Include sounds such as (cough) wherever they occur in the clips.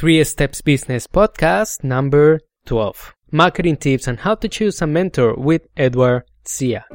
Three Steps Business Podcast number 12 Marketing Tips on How to Choose a Mentor with Edward Zia.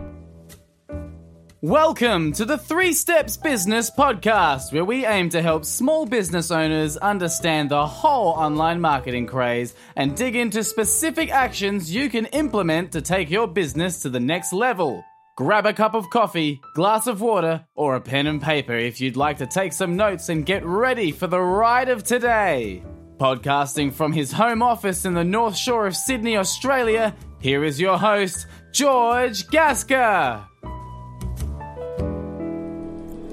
Welcome to the Three Steps Business Podcast, where we aim to help small business owners understand the whole online marketing craze and dig into specific actions you can implement to take your business to the next level. Grab a cup of coffee, glass of water, or a pen and paper if you'd like to take some notes and get ready for the ride of today. Podcasting from his home office in the North Shore of Sydney, Australia, here is your host, George Gasker.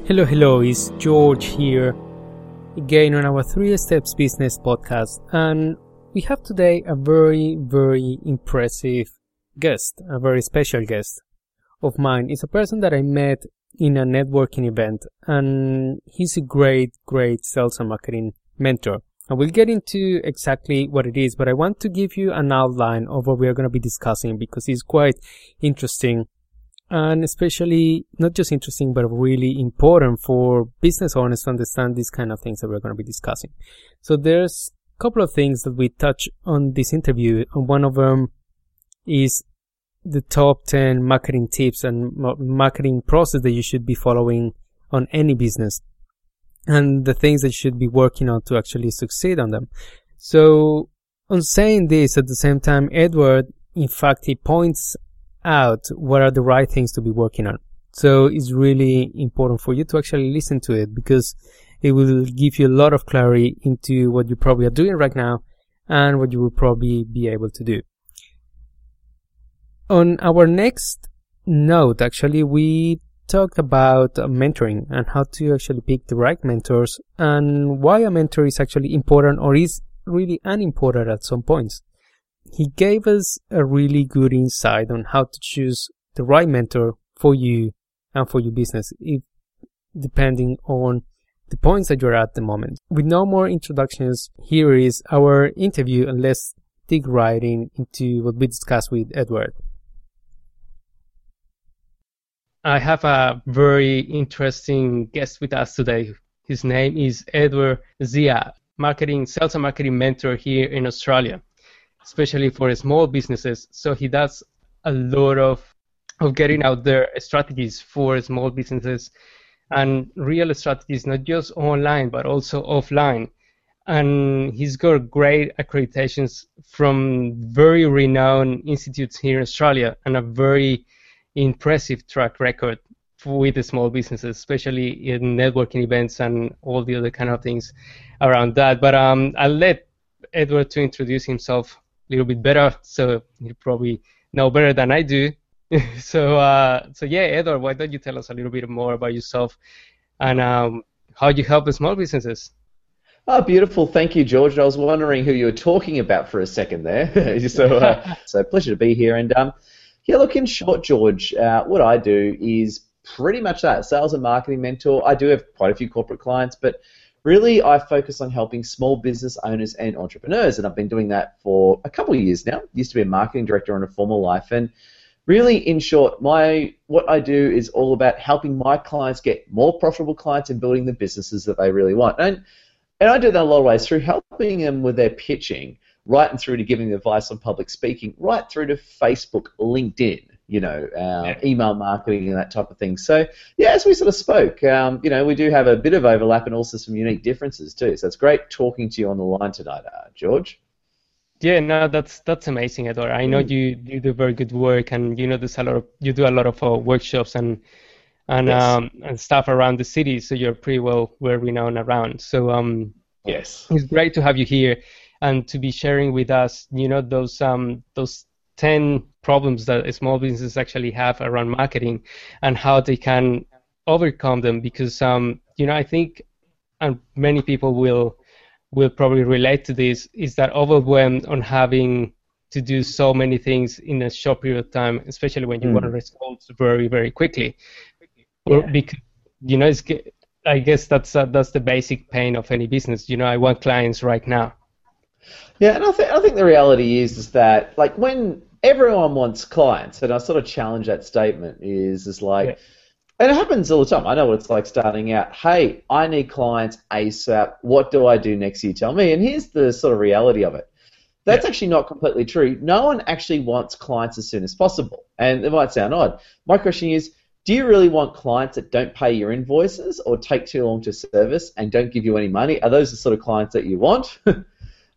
Hello, hello, it's George here again on our Three Steps Business Podcast, and we have today a very, very impressive guest, a very special guest of mine. It's a person that I met in a networking event, and he's a great, great sales and marketing mentor. I will get into exactly what it is, but I want to give you an outline of what we are going to be discussing because it's quite interesting and especially not just interesting but really important for business owners to understand these kind of things that we're going to be discussing. So there's a couple of things that we touch on this interview and one of them is the top 10 marketing tips and marketing process that you should be following on any business and the things that you should be working on to actually succeed on them. So on saying this at the same time, Edward, in fact, he points out what are the right things to be working on. So it's really important for you to actually listen to it because it will give you a lot of clarity into what you probably are doing right now and what you will probably be able to do. On our next note, actually, we talked about mentoring and how to actually pick the right mentors and why a mentor is actually important or is really unimportant at some points he gave us a really good insight on how to choose the right mentor for you and for your business, if, depending on the points that you're at the moment. With no more introductions, here is our interview and let's dig right in into what we discussed with Edward. I have a very interesting guest with us today. His name is Edward Zia, marketing sales and marketing mentor here in Australia especially for small businesses. So he does a lot of of getting out there strategies for small businesses and real strategies, not just online but also offline. And he's got great accreditations from very renowned institutes here in Australia and a very impressive track record with the small businesses, especially in networking events and all the other kind of things around that. But um, I'll let Edward to introduce himself a little bit better, so you probably know better than I do. (laughs) so, uh, so yeah, Edward, why don't you tell us a little bit more about yourself and um, how you help the small businesses? Oh, beautiful. Thank you, George. I was wondering who you were talking about for a second there. (laughs) so, uh, (laughs) so pleasure to be here. And um, yeah, look, in short, George, uh, what I do is pretty much that sales and marketing mentor. I do have quite a few corporate clients, but really I focus on helping small business owners and entrepreneurs, and I've been doing that for a couple of years now. Used to be a marketing director in a former life, and really, in short, my what I do is all about helping my clients get more profitable clients and building the businesses that they really want. And and I do that a lot of ways through helping them with their pitching, right and through to giving advice on public speaking, right through to Facebook, LinkedIn, you know, uh, yeah. email marketing and that type of thing. So, yeah, as we sort of spoke, um, you know, we do have a bit of overlap and also some unique differences too. So it's great talking to you on the line tonight, uh, George. Yeah, no, that's that's amazing, Edward. I know mm. you, you do very good work, and you know there's a lot of you do a lot of uh, workshops and and yes. um, and stuff around the city, so you're pretty well well renowned around. So um, yes, it's great to have you here and to be sharing with us, you know, those um those 10 problems that small businesses actually have around marketing and how they can overcome them because um, you know I think and many people will will probably relate to this is that overwhelmed on having to do so many things in a short period of time especially when you mm. want results very very quickly yeah. because you know it's I guess that's uh, that's the basic pain of any business you know I want clients right now yeah, and I think I think the reality is is that like when everyone wants clients, and I sort of challenge that statement is is like. Yeah. And it happens all the time. I know what it's like starting out. Hey, I need clients ASAP. What do I do next? You tell me. And here's the sort of reality of it. That's yeah. actually not completely true. No one actually wants clients as soon as possible. And it might sound odd. My question is, do you really want clients that don't pay your invoices or take too long to service and don't give you any money? Are those the sort of clients that you want? (laughs)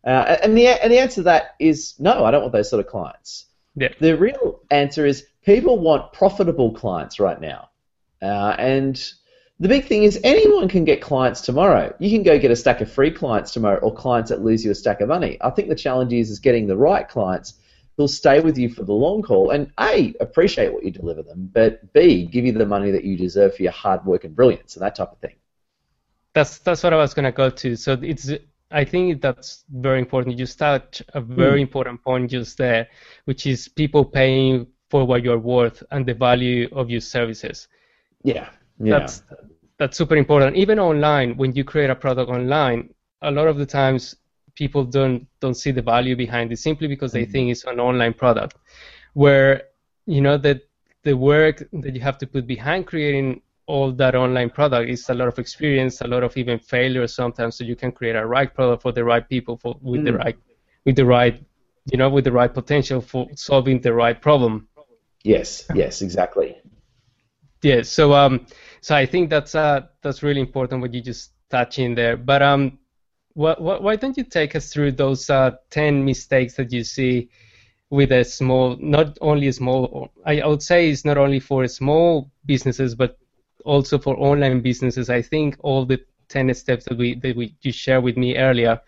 uh, and the and the answer to that is no. I don't want those sort of clients. Yeah. The real answer is people want profitable clients right now. Uh, and the big thing is anyone can get clients tomorrow. You can go get a stack of free clients tomorrow or clients that lose you a stack of money. I think the challenge is, is getting the right clients who'll stay with you for the long haul and A, appreciate what you deliver them, but B, give you the money that you deserve for your hard work and brilliance and that type of thing. That's that's what I was gonna go to. So it's I think that's very important. You start a very mm. important point just there, which is people paying for what you're worth and the value of your services. Yeah. Yeah. That's that's super important. Even online, when you create a product online, a lot of the times people don't don't see the value behind it simply because they mm-hmm. think it's an online product. Where you know that the work that you have to put behind creating all that online product is a lot of experience, a lot of even failure sometimes, so you can create a right product for the right people, for with mm. the right with the right you know with the right potential for solving the right problem. Yes, yes, exactly. Yeah, so um, so I think that's uh that's really important what you just touch in there. But um, what, what, why don't you take us through those uh, ten mistakes that you see with a small, not only a small, I, I would say it's not only for small businesses, but also for online businesses. I think all the ten steps that we that we you shared with me earlier,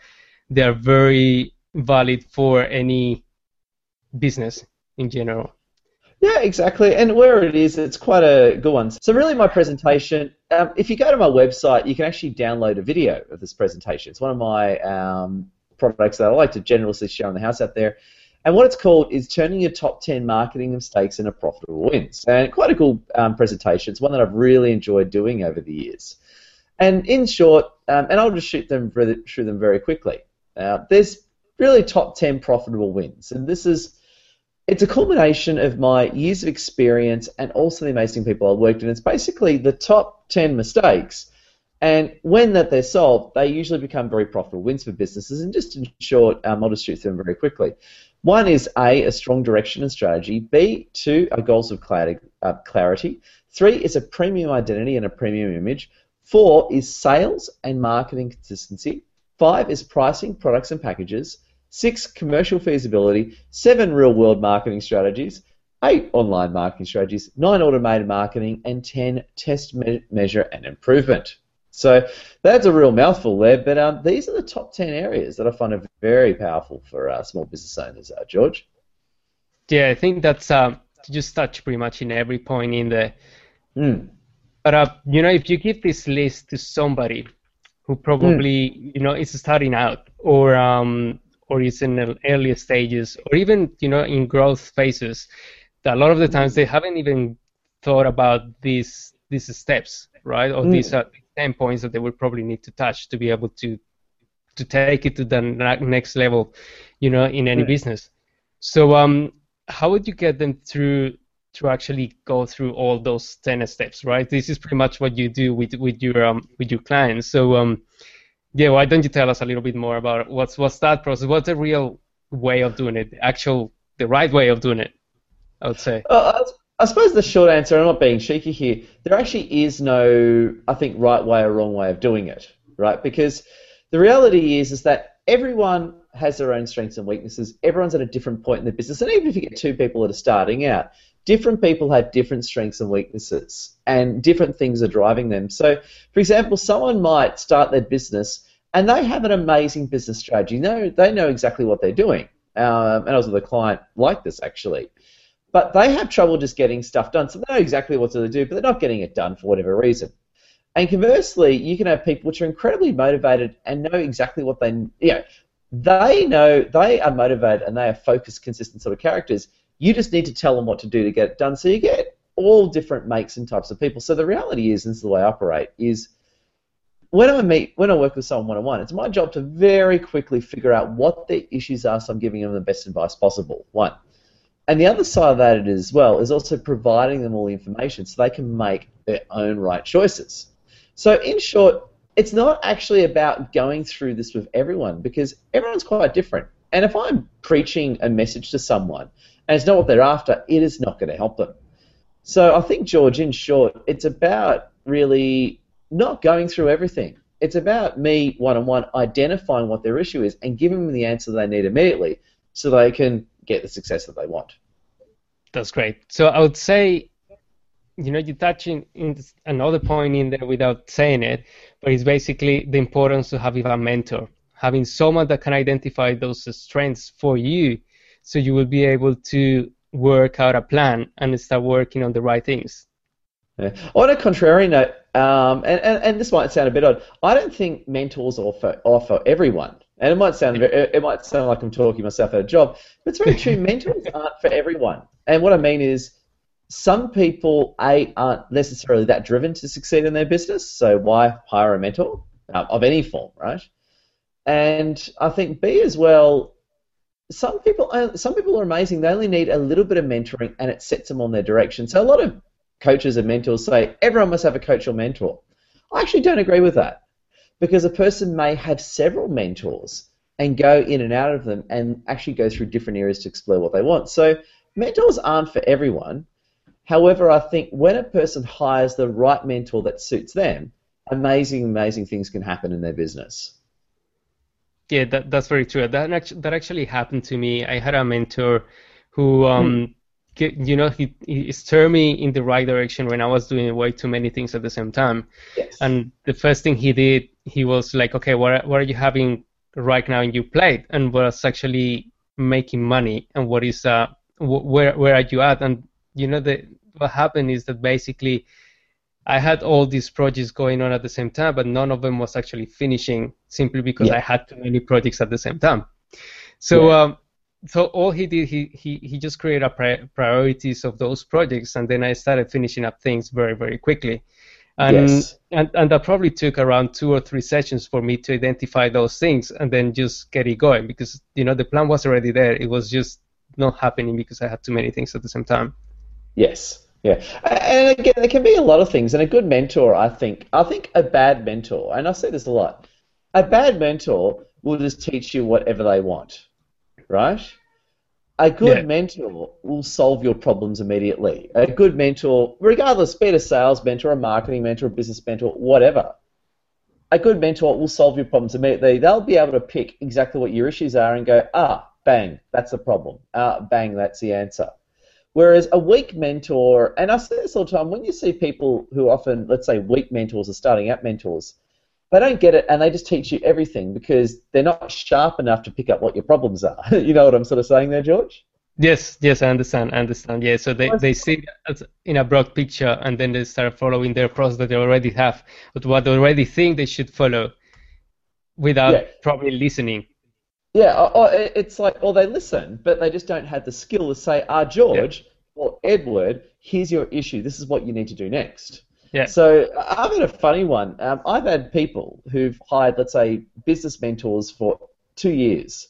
they are very valid for any business in general. Yeah, exactly. And where it is, it's quite a good one. So, really, my presentation, um, if you go to my website, you can actually download a video of this presentation. It's one of my um, products that I like to generously share on the house out there. And what it's called is turning your top 10 marketing mistakes into profitable wins. And quite a cool um, presentation. It's one that I've really enjoyed doing over the years. And in short, um, and I'll just shoot them through them very quickly. Uh, there's really top 10 profitable wins. And this is it's a culmination of my years of experience and also the amazing people I've worked with. It's basically the top 10 mistakes. And when that they're solved, they usually become very profitable wins for businesses. And just in short, um, I'll just shoot through them very quickly. One is A, a strong direction and strategy. B, two are goals of uh, clarity. Three is a premium identity and a premium image. Four is sales and marketing consistency. Five is pricing, products, and packages six commercial feasibility, seven real world marketing strategies, eight online marketing strategies, nine automated marketing, and 10 test, me- measure, and improvement. So that's a real mouthful there, but um, these are the top 10 areas that I find are very powerful for uh, small business owners, uh, George. Yeah, I think that's um, just touch pretty much in every point in there. Mm. But uh, you know, if you give this list to somebody who probably mm. you know is starting out or um, or is in the earlier stages or even you know in growth phases a lot of the times they haven't even thought about these these steps right or mm. these are 10 points that they would probably need to touch to be able to to take it to the next level you know in any mm. business so um how would you get them through to actually go through all those 10 steps right this is pretty much what you do with with your um with your clients so um yeah, why don't you tell us a little bit more about what's what's that process? What's the real way of doing it? The actual, the right way of doing it? I would say. Uh, I suppose the short answer, I'm not being cheeky here. There actually is no, I think, right way or wrong way of doing it, right? Because the reality is, is that everyone has their own strengths and weaknesses. Everyone's at a different point in the business, and even if you get two people that are starting out, different people have different strengths and weaknesses, and different things are driving them. So, for example, someone might start their business and they have an amazing business strategy. They, they know exactly what they're doing. Um, and I was with a client like this actually. But they have trouble just getting stuff done. So they know exactly what to do, but they're not getting it done for whatever reason. And conversely, you can have people which are incredibly motivated and know exactly what they, you know, they know they are motivated and they are focused, consistent sort of characters. You just need to tell them what to do to get it done. So you get all different makes and types of people. So the reality is, and this is the way I operate, is when I meet, when I work with someone one on one, it's my job to very quickly figure out what their issues are, so I'm giving them the best advice possible. One, and the other side of that as well is also providing them all the information so they can make their own right choices. So, in short, it's not actually about going through this with everyone because everyone's quite different. And if I'm preaching a message to someone and it's not what they're after, it is not going to help them. So I think, George, in short, it's about really not going through everything. It's about me one on one identifying what their issue is and giving them the answer they need immediately so they can get the success that they want. That's great. So I would say, you know, you touch in, in another point in there without saying it, but it's basically the importance of having a mentor, having someone that can identify those strengths for you so you will be able to work out a plan and start working on the right things. Yeah. On a contrary note, um, and, and, and this might sound a bit odd, I don't think mentors offer offer everyone. And it might sound it might sound like I'm talking myself out of a job, but it's very true. (laughs) mentors aren't for everyone. And what I mean is, some people a aren't necessarily that driven to succeed in their business. So why hire a mentor um, of any form, right? And I think b as well. Some people, uh, some people are amazing. They only need a little bit of mentoring, and it sets them on their direction. So a lot of coaches and mentors say everyone must have a coach or mentor. I actually don't agree with that because a person may have several mentors and go in and out of them and actually go through different areas to explore what they want. So mentors aren't for everyone. However, I think when a person hires the right mentor that suits them, amazing, amazing things can happen in their business. Yeah, that, that's very true. That actually, that actually happened to me. I had a mentor who um, you know, he, he steered me in the right direction when I was doing way too many things at the same time. Yes. And the first thing he did, he was like, okay, what, what are you having right now in your plate? And what's actually making money? And what is, uh, where, where are you at? And, you know, the, what happened is that basically I had all these projects going on at the same time, but none of them was actually finishing simply because yeah. I had too many projects at the same time. So, yeah. um, so all he did, he he he just created pri- priorities of those projects, and then I started finishing up things very very quickly. And, yes. and and that probably took around two or three sessions for me to identify those things and then just get it going because you know the plan was already there. It was just not happening because I had too many things at the same time. Yes. Yeah, and again, there can be a lot of things. And a good mentor, I think, I think a bad mentor, and I say this a lot, a bad mentor will just teach you whatever they want right? A good yeah. mentor will solve your problems immediately. A good mentor, regardless, be it a sales mentor, a marketing mentor, a business mentor, whatever. A good mentor will solve your problems immediately. They'll be able to pick exactly what your issues are and go, ah, bang, that's the problem. Ah, bang, that's the answer. Whereas a weak mentor, and I say this all the time, when you see people who often, let's say, weak mentors or starting out mentors, they don't get it and they just teach you everything because they're not sharp enough to pick up what your problems are. (laughs) you know what I'm sort of saying there, George? Yes, yes, I understand. I understand. Yeah, so they, they see it in a broad picture and then they start following their process that they already have, but what they already think they should follow without yeah. probably listening. Yeah, or it's like, or they listen, but they just don't have the skill to say, ah, George yeah. or Edward, here's your issue. This is what you need to do next. Yeah. So I've had a funny one. Um, I've had people who've hired, let's say, business mentors for two years,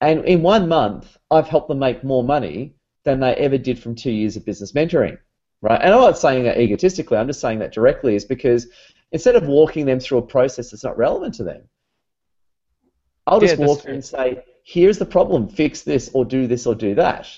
and in one month, I've helped them make more money than they ever did from two years of business mentoring. Right? And I'm not saying that egotistically. I'm just saying that directly, is because instead of walking them through a process that's not relevant to them, I'll just yeah, walk in and say, "Here's the problem. Fix this, or do this, or do that."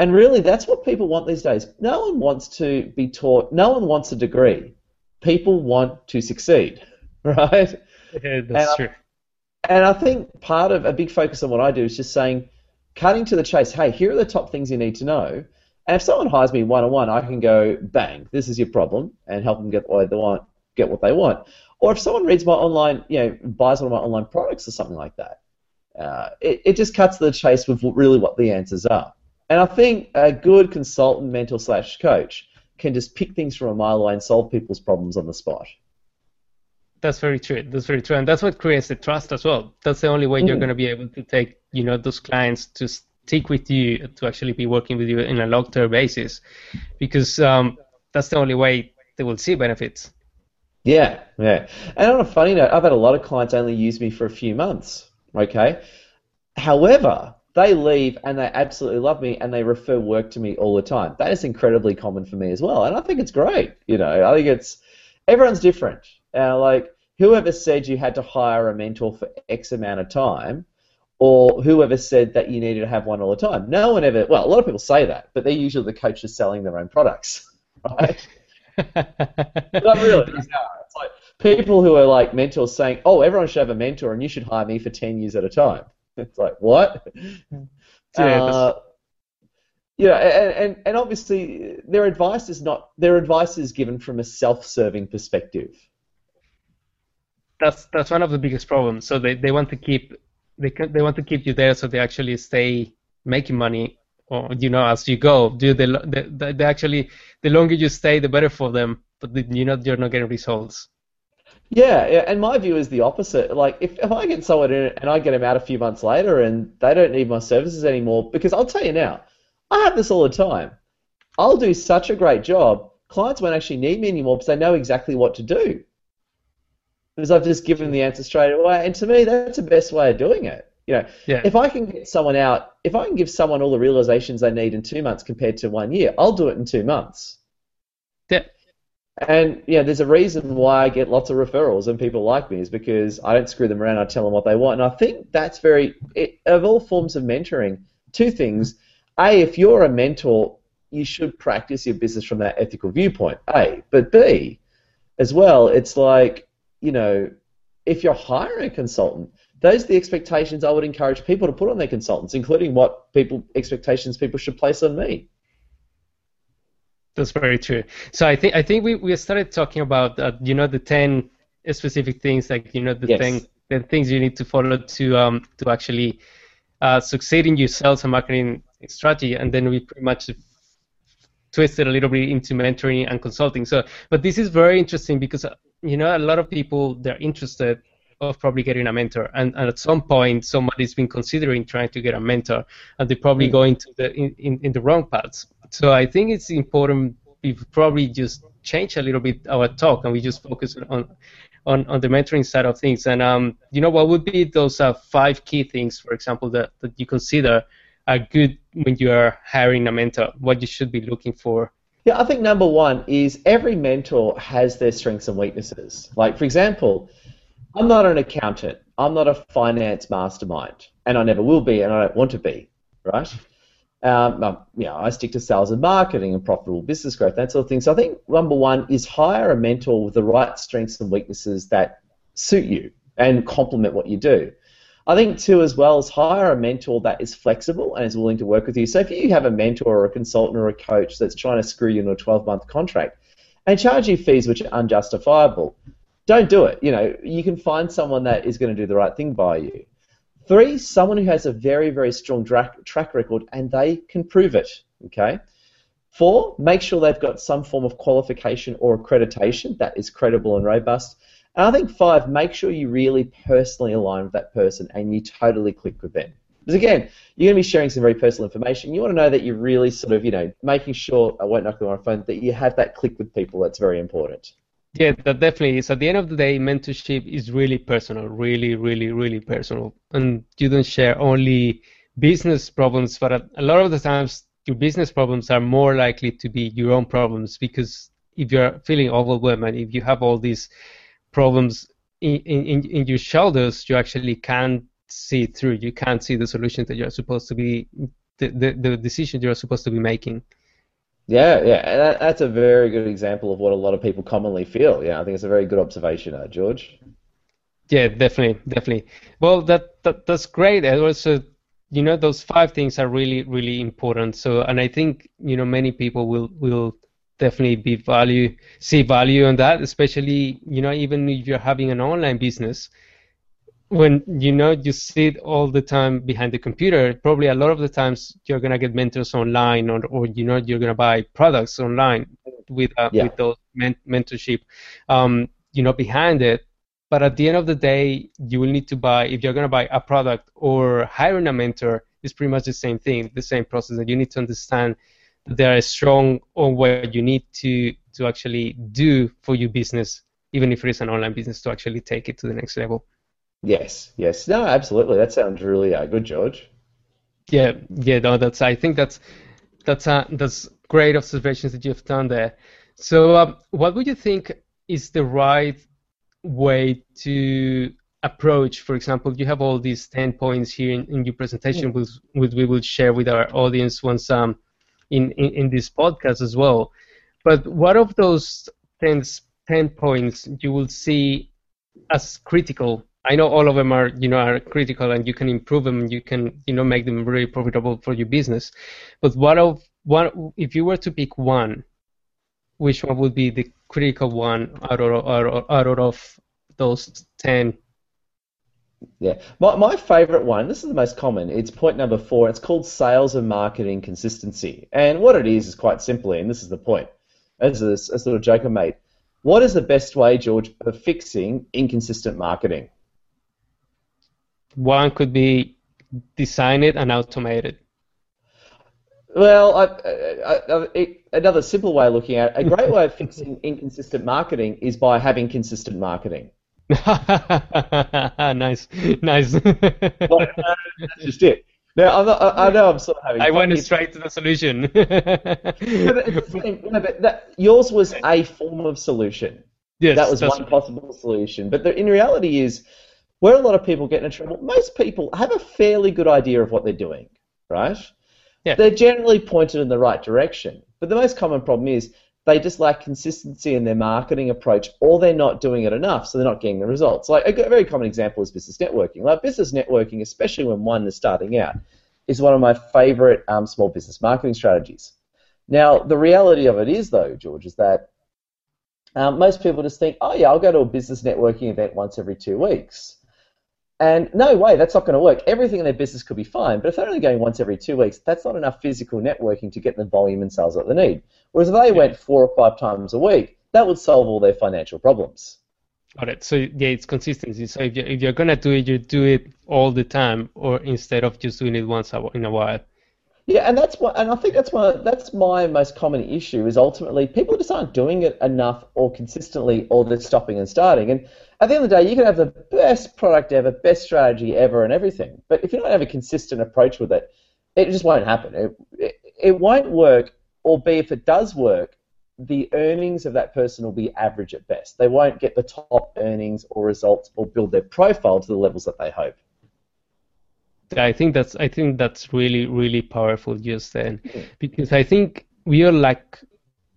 And really, that's what people want these days. No one wants to be taught, no one wants a degree. People want to succeed, (laughs) right? Yeah, that's and true. I, and I think part of a big focus on what I do is just saying, cutting to the chase, hey, here are the top things you need to know. And if someone hires me one on one, I can go, bang, this is your problem, and help them get what they want. Get what they want. Or if someone reads my online, you know, buys one of my online products or something like that, uh, it, it just cuts to the chase with really what the answers are. And I think a good consultant, mentor slash coach can just pick things from a mile away and solve people's problems on the spot. That's very true. That's very true, and that's what creates the trust as well. That's the only way mm. you're going to be able to take, you know, those clients to stick with you, to actually be working with you in a long-term basis, because um, that's the only way they will see benefits. Yeah, yeah. And on a funny note, I've had a lot of clients only use me for a few months. Okay, however, they leave and they absolutely love me and they refer work to me all the time. That is incredibly common for me as well, and I think it's great. You know, I think it's everyone's different. Uh, like whoever said you had to hire a mentor for X amount of time, or whoever said that you needed to have one all the time. No one ever. Well, a lot of people say that, but they're usually the coaches selling their own products, (laughs) right? (laughs) Not really. It's like people who are like mentors saying, "Oh, everyone should have a mentor, and you should hire me for ten years at a time." It's like what? Yeah, uh, and, and and obviously their advice is not their advice is given from a self-serving perspective. that's that's one of the biggest problems. So they, they want to keep they can, they want to keep you there so they actually stay making money or you know as you go. Do they, they, they actually the longer you stay the better for them, but you know you're not getting results. Yeah, yeah, and my view is the opposite. Like, if, if I get someone in and I get them out a few months later and they don't need my services anymore, because I'll tell you now, I have this all the time. I'll do such a great job, clients won't actually need me anymore because they know exactly what to do. Because I've just given the answer straight away. And to me, that's the best way of doing it. You know, Yeah. if I can get someone out, if I can give someone all the realizations they need in two months compared to one year, I'll do it in two months. Yeah. And yeah, there's a reason why I get lots of referrals and people like me is because I don't screw them around. I tell them what they want, and I think that's very it, of all forms of mentoring. Two things: a, if you're a mentor, you should practice your business from that ethical viewpoint. A, but B, as well, it's like you know, if you're hiring a consultant, those are the expectations I would encourage people to put on their consultants, including what people expectations people should place on me. That's very true. So I think I think we, we started talking about uh, you know the ten specific things like you know the Yes. thing the things you need to follow to um to actually uh, succeed in your sales and marketing strategy, and then we pretty much twisted a little bit into mentoring and consulting. So, but this is very interesting because you know a lot of people they're interested of probably getting a mentor, and, and at some point somebody's been considering trying to get a mentor, and they're probably Mm. going to the in, in, in the wrong paths. So I think it's important we probably just change a little bit our talk and we just focus on on, on the mentoring side of things. And um, you know, what would be those uh, five key things, for example, that, that you consider are good when you are hiring a mentor? What you should be looking for? Yeah, I think number one is every mentor has their strengths and weaknesses. Like, for example, I'm not an accountant, I'm not a finance mastermind, and I never will be, and I don't want to be, right? Um, um, you know, I stick to sales and marketing and profitable business growth, that sort of thing. So I think number one is hire a mentor with the right strengths and weaknesses that suit you and complement what you do. I think two as well is hire a mentor that is flexible and is willing to work with you. So if you have a mentor or a consultant or a coach that's trying to screw you into a 12 month contract and charge you fees which are unjustifiable, don't do it. You know, you can find someone that is going to do the right thing by you. Three, someone who has a very, very strong dra- track record and they can prove it. Okay. Four, make sure they've got some form of qualification or accreditation that is credible and robust. And I think five, make sure you really personally align with that person and you totally click with them. Because again, you're going to be sharing some very personal information. You want to know that you're really sort of, you know, making sure, I won't knock them on my phone, that you have that click with people. That's very important. Yeah, that definitely is. At the end of the day, mentorship is really personal, really, really, really personal. And you don't share only business problems, but a, lot of the times your business problems are more likely to be your own problems because if you're feeling overwhelmed and if you have all these problems in, in, in your shoulders, you actually can't see through. You can't see the solution that you're supposed to be, the, the, the decision you're supposed to be making. Yeah, yeah, that, that's a very good example of what a lot of people commonly feel. Yeah, I think it's a very good observation, uh, George. Yeah, definitely, definitely. Well, that, that that's great. And also, you know, those five things are really, really important. So, and I think you know many people will will definitely be value see value in that, especially you know even if you're having an online business. When you know you sit all the time behind the computer, probably a lot of the times you're gonna get mentors online, or, or you know you're gonna buy products online with uh, Yeah. with those men- mentorship, um, you know, behind it but at the end of the day you will need to buy if you're going to buy a product or hiring a mentor it's pretty much the same thing the same process that you need to understand that they are strong on what you need to to actually do for your business even if it is an online business to actually take it to the next level Yes, yes. No, absolutely. That sounds really uh, good, George. Yeah, yeah, no, that's. I think that's that's uh, that's great observations that you've done there. So, um, what would you think is the right way to approach? For example, you have all these ten points here in, in your presentation, which, which we will share with our audience once um in, in in this podcast as well. But what of those 10, 10 points you will see as critical I know all of them are, you know, are critical, and you can improve them. You can, you know, make them very profitable for your business. But what of one? If you were to pick one, which one would be the critical one out of out, out of those ten? Yeah, my my favorite one. This is the most common. It's point number four. It's called sales and marketing consistency. And what it is is quite simply, and this is the point. As a, a little joke I made, what is the best way, George, of fixing inconsistent marketing? One could be design it and automate it. Well, I, I, I, another simple way of looking at it, a great way of fixing (laughs) inconsistent marketing is by having consistent marketing. (laughs) nice, nice. (laughs) well, uh, that's just it. Now, not, i know I'm sort of having. I went straight to the solution. but that, yours was a form of solution. Yes, that was one possible solution. But the, in reality, is where a lot of people get into trouble, most people have a fairly good idea of what they're doing, right? Yeah. They're generally pointed in the right direction. But the most common problem is they just lack consistency in their marketing approach or they're not doing it enough, so they're not getting the results. Like a very common example is business networking. Like business networking, especially when one is starting out, is one of my favorite um, small business marketing strategies. Now, the reality of it is, though, George, is that um, most people just think, oh, yeah, I'll go to a business networking event once every two weeks. And no way, that's not going to work. Everything in their business could be fine, but if they're only going once every two weeks, that's not enough physical networking to get the volume and sales that they need. Whereas if they yeah. went four or five times a week, that would solve all their financial problems. Got it. So yeah, it's consistency. So if you're, if you're gonna do it, you do it all the time, or instead of just doing it once in a while. Yeah, and that's what, and I think that's why that's my most common issue is ultimately people just aren't doing it enough or consistently, or they're stopping and starting. And at the end of the day, you can have the best product ever, best strategy ever, and everything, but if you don't have a consistent approach with it, it just won't happen. It, it, it won't work, or be if it does work, the earnings of that person will be average at best. They won't get the top earnings or results or build their profile to the levels that they hope. I think that's I think that's really really powerful just then, because I think we all lack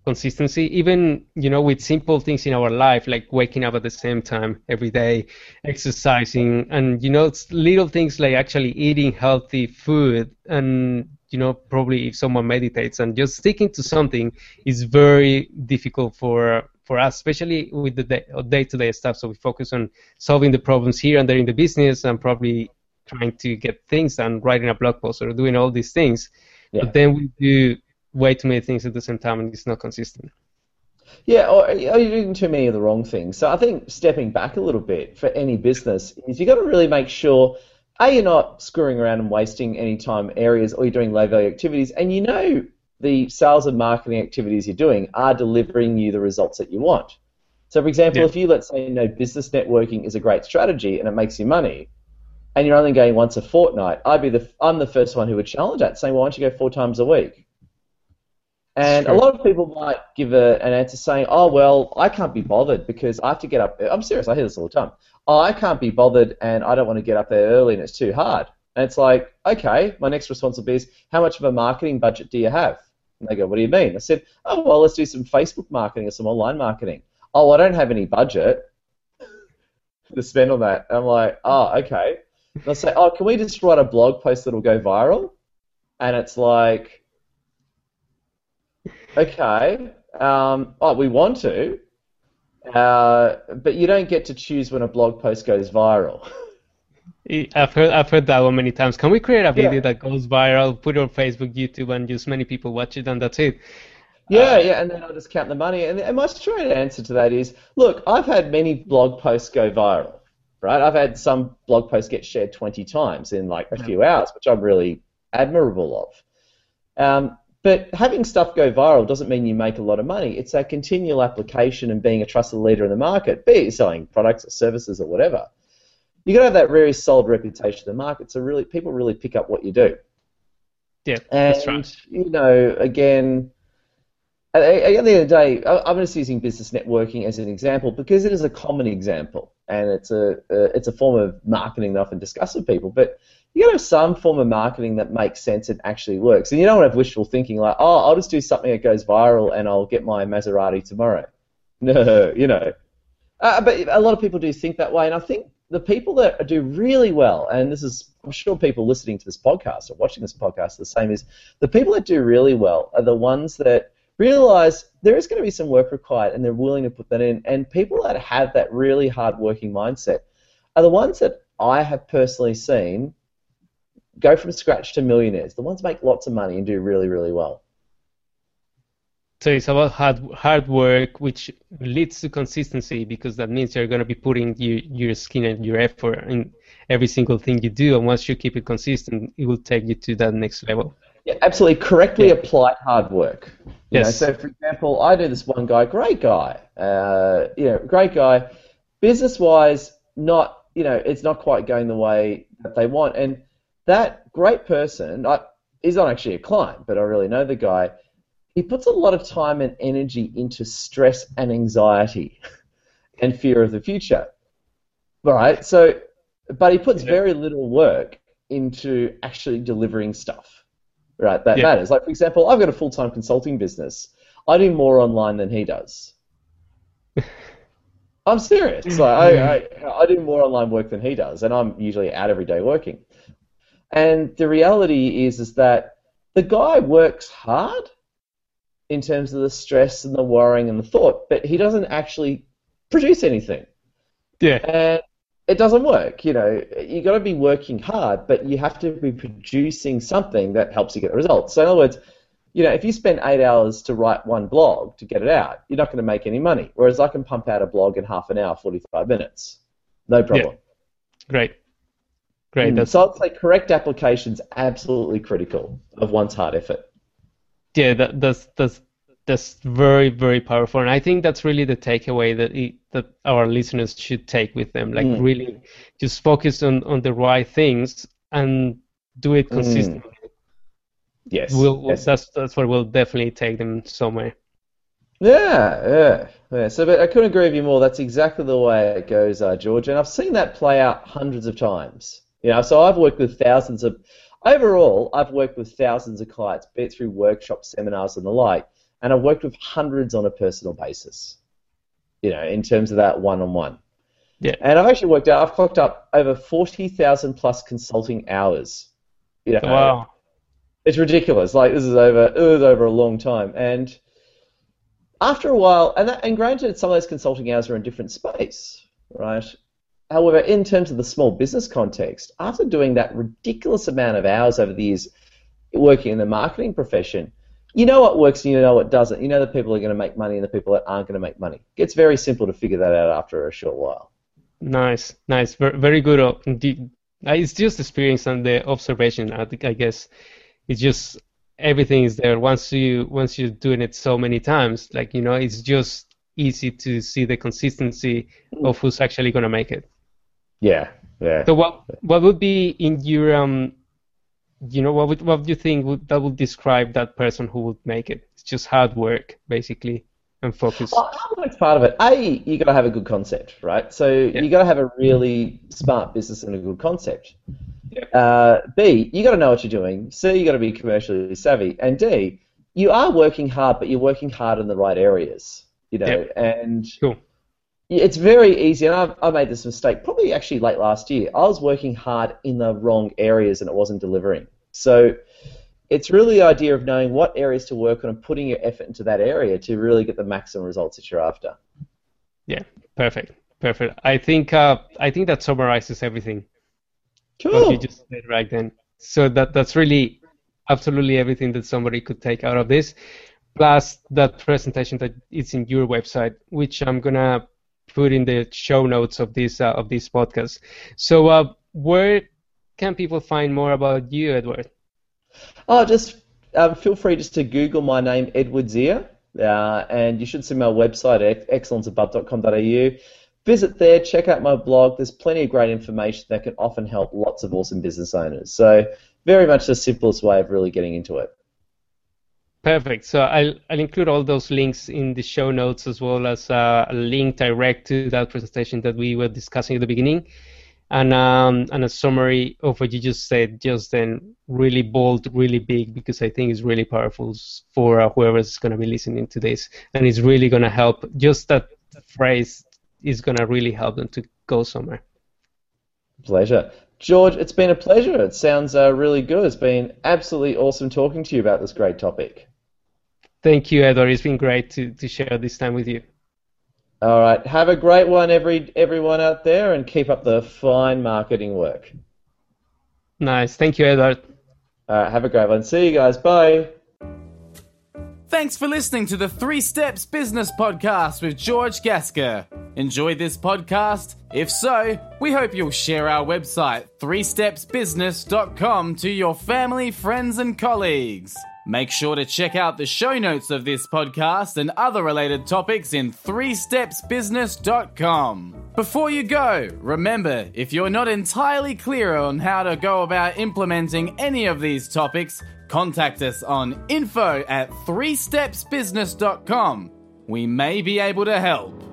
consistency, even you know with simple things in our life like waking up at the same time every day, exercising, and you know little things like actually eating healthy food and you know probably if someone meditates and just sticking to something is very difficult for for us, especially with the day-to-day stuff. So we focus on solving the problems here and there in the business, and probably trying to get things done, writing a blog post or doing all these things. Yeah. But then we do way too many things at the same time and it's not consistent. Yeah, or, or you're doing too many of the wrong things. So I think stepping back a little bit for any business is you've got to really make sure a you're not screwing around and wasting any time areas, or you're doing low value activities, and you know the sales and marketing activities you're doing are delivering you the results that you want. So, for example, yeah. if you let's say you know business networking is a great strategy and it makes you money, and you're only going once a fortnight, I'd be the I'm the first one who would challenge that, saying, well, why don't you go four times a week? And a lot of people might give a, an answer saying, oh, well, I can't be bothered because I have to get up. I'm serious, I hear this all the time. Oh, I can't be bothered and I don't want to get up there early and it's too hard. And it's like, okay, my next response responsibility is, how much of a marketing budget do you have? And they go, what do you mean? I said, oh, well, let's do some Facebook marketing or some online marketing. Oh, I don't have any budget (laughs) to spend on that. And I'm like, oh, okay. They'll say, "Oh, can we just write a blog post that'll go viral?" And it's like, okay, um, oh, we want to, uh, but you don't get to choose when a blog post goes viral. I've heard I've heard that one many times. Can we create a video yeah. that goes viral, put it on Facebook, YouTube, and just many people watch it, and that's it? Yeah, uh, yeah, and then I'll just count the money. And, and my straight answer to that is, look, I've had many blog posts go viral right? I've had some blog posts get shared 20 times in like a few hours, which I'm really admirable of. Um, but having stuff go viral doesn't mean you make a lot of money. It's a continual application and being a trusted leader in the market, be it selling products or services or whatever. You've got to have that very solid reputation in the market, so really people really pick up what you do. Yeah, and that's right. you know, again, at, the end of the day, I'm just using business networking as an example because it is a common example, and it's a, it's a form of marketing that I often discuss with people. But you got to have some form of marketing that makes sense and actually works. And you don't want to have wishful thinking like, oh, I'll just do something that goes viral and I'll get my Maserati tomorrow. (laughs) No, you know. Uh, but a lot of people do think that way, and I think the people that do really well, and this is, I'm sure people listening to this podcast or watching this podcast the same, is the people that do really well are the ones that realize there is going to be some work required and they're willing to put that in. And people that have that really hard working mindset are the ones that I have personally seen go from scratch to millionaires, the ones that make lots of money and do really, really well. So it's about hard hard work, which leads to consistency because that means you're going to be putting your, your skin and your effort in every single thing you do, and once you keep it consistent, it will take you to that next level. Yeah, absolutely. Correctly Yeah. applied hard work. You know, Yes. so, for example, I do this one guy, great guy. Uh, you know, great guy. Business wise, not you know, it's not quite going the way that they want. And that great person, I, he's not actually a client, but I really know the guy. He puts a lot of time and energy into stress and anxiety (laughs) and fear of the future. Right? So, but he puts Yeah. very little work into actually delivering stuff. Right? That Yeah. matters. Like, for example, I've got a full time consulting business. I do more online than he does. (laughs) I'm serious. Like, I, I, I do more online work than he does, and I'm usually out every day working. And the reality is, is that the guy works hard in terms of the stress and the worrying and the thought, but he doesn't actually produce anything, Yeah, and it doesn't work. You know, You've got to be working hard, but you have to be producing something that helps you get the results. So, in other words, you know, if you spend eight hours to write one blog to get it out, you're not going to make any money. Whereas I can pump out a blog in half an hour, 45 minutes, no problem. great, great. Mm, So I'd say correct application's absolutely critical of one's hard effort. yeah, that, that's that's that's very very powerful, and I think that's really the takeaway that it, that our listeners should take with them. Like Mm. really, just focus on on the right things and do it consistently. Yes. Will will- yes. that's that's what will definitely take them somewhere. Yeah, yeah, yeah. So, but I couldn't agree with you more. That's exactly the way it goes, uh, George. And I've seen that play out hundreds of times. You know, so I've worked with thousands of. Overall, I've worked with thousands of clients, be it through workshops, seminars, and the like, and I've worked with hundreds on a personal basis. You know, in terms of that one-on-one. Yeah. And I've actually worked out. I've clocked up over forty thousand plus consulting hours. You know, Wow. it's ridiculous. Like this is over. It was over a long time, and after a while, and that, and granted, some of those consulting hours are in different space, right? However, in terms of the small business context, after doing that ridiculous amount of hours over the years working in the marketing profession, you know what works and you know what doesn't. You know the people are going to make money and the people that aren't going to make money. It's very simple to figure that out after a short while. Nice, nice, very, good. indeed. It's just experience and the observation. I think I guess it's just everything is there. Once you once you're doing it so many times, like you know, it's just easy to see the consistency of who's actually gonna make it. Yeah, yeah. So what what would be in your um, you know, what would what do you think would, that would describe that person who would make it? It's just hard work, basically, and focus. Well, that's part of it. A, you got to have a good concept, right? So you got to have a really smart business and a good concept. Yeah. Uh, B, you got to know what you're doing. C, you got to be commercially savvy. And D, you are working hard, but you're working hard in the right areas. You know, Yeah. and Cool. It's very easy. And I've, I made this mistake probably actually late last year. I was working hard in the wrong areas and it wasn't delivering. So it's really the idea of knowing what areas to work on and putting your effort into that area to really get the maximum results that you're after. Yeah, perfect, perfect. I think uh, I think that summarizes everything. Cool. you just said right then. So that that's really absolutely everything that somebody could take out of this, plus that presentation that it's in your website, which I'm gonna put in the show notes of this uh, of this podcast. So uh, where can people find more about you, Edward? Oh, just um, feel free just to Google my name, Edward Zia, uh, and you should see my website at excellenceabove.com.au. visit there, check out my blog. There's plenty of great information that can often help lots of awesome business owners. So, very much the simplest way of really getting into it. Perfect. So I'll, I'll include all those links in the show notes as well as uh, a link direct to that presentation that we were discussing at the beginning. And, um, and a summary of what you just said, just then really bold, really big, because I think it's really powerful for uh, whoever's going to be listening to this. And it's really going to help. Just that phrase is going to really help them to go somewhere. Pleasure. George, it's been a pleasure. It sounds uh, really good. It's been absolutely awesome talking to you about this great topic. Thank you, Edward. It's been great to, to share this time with you. All right. Have a great one, every everyone out there, and keep up the fine marketing work. Nice. Thank you, Edward. All right. Have a great one. See you guys. Bye. Thanks for listening to the Three Steps Business Podcast with George Gasker. Enjoyed this podcast? If so, we hope you'll share our website, 3stepsbusiness.com, to your family, friends, and colleagues. Make sure to check out the show notes of this podcast and other related topics in 3stepsbusiness.com. Before you go, remember if you're not entirely clear on how to go about implementing any of these topics, contact us on info at 3stepsbusiness.com. We may be able to help.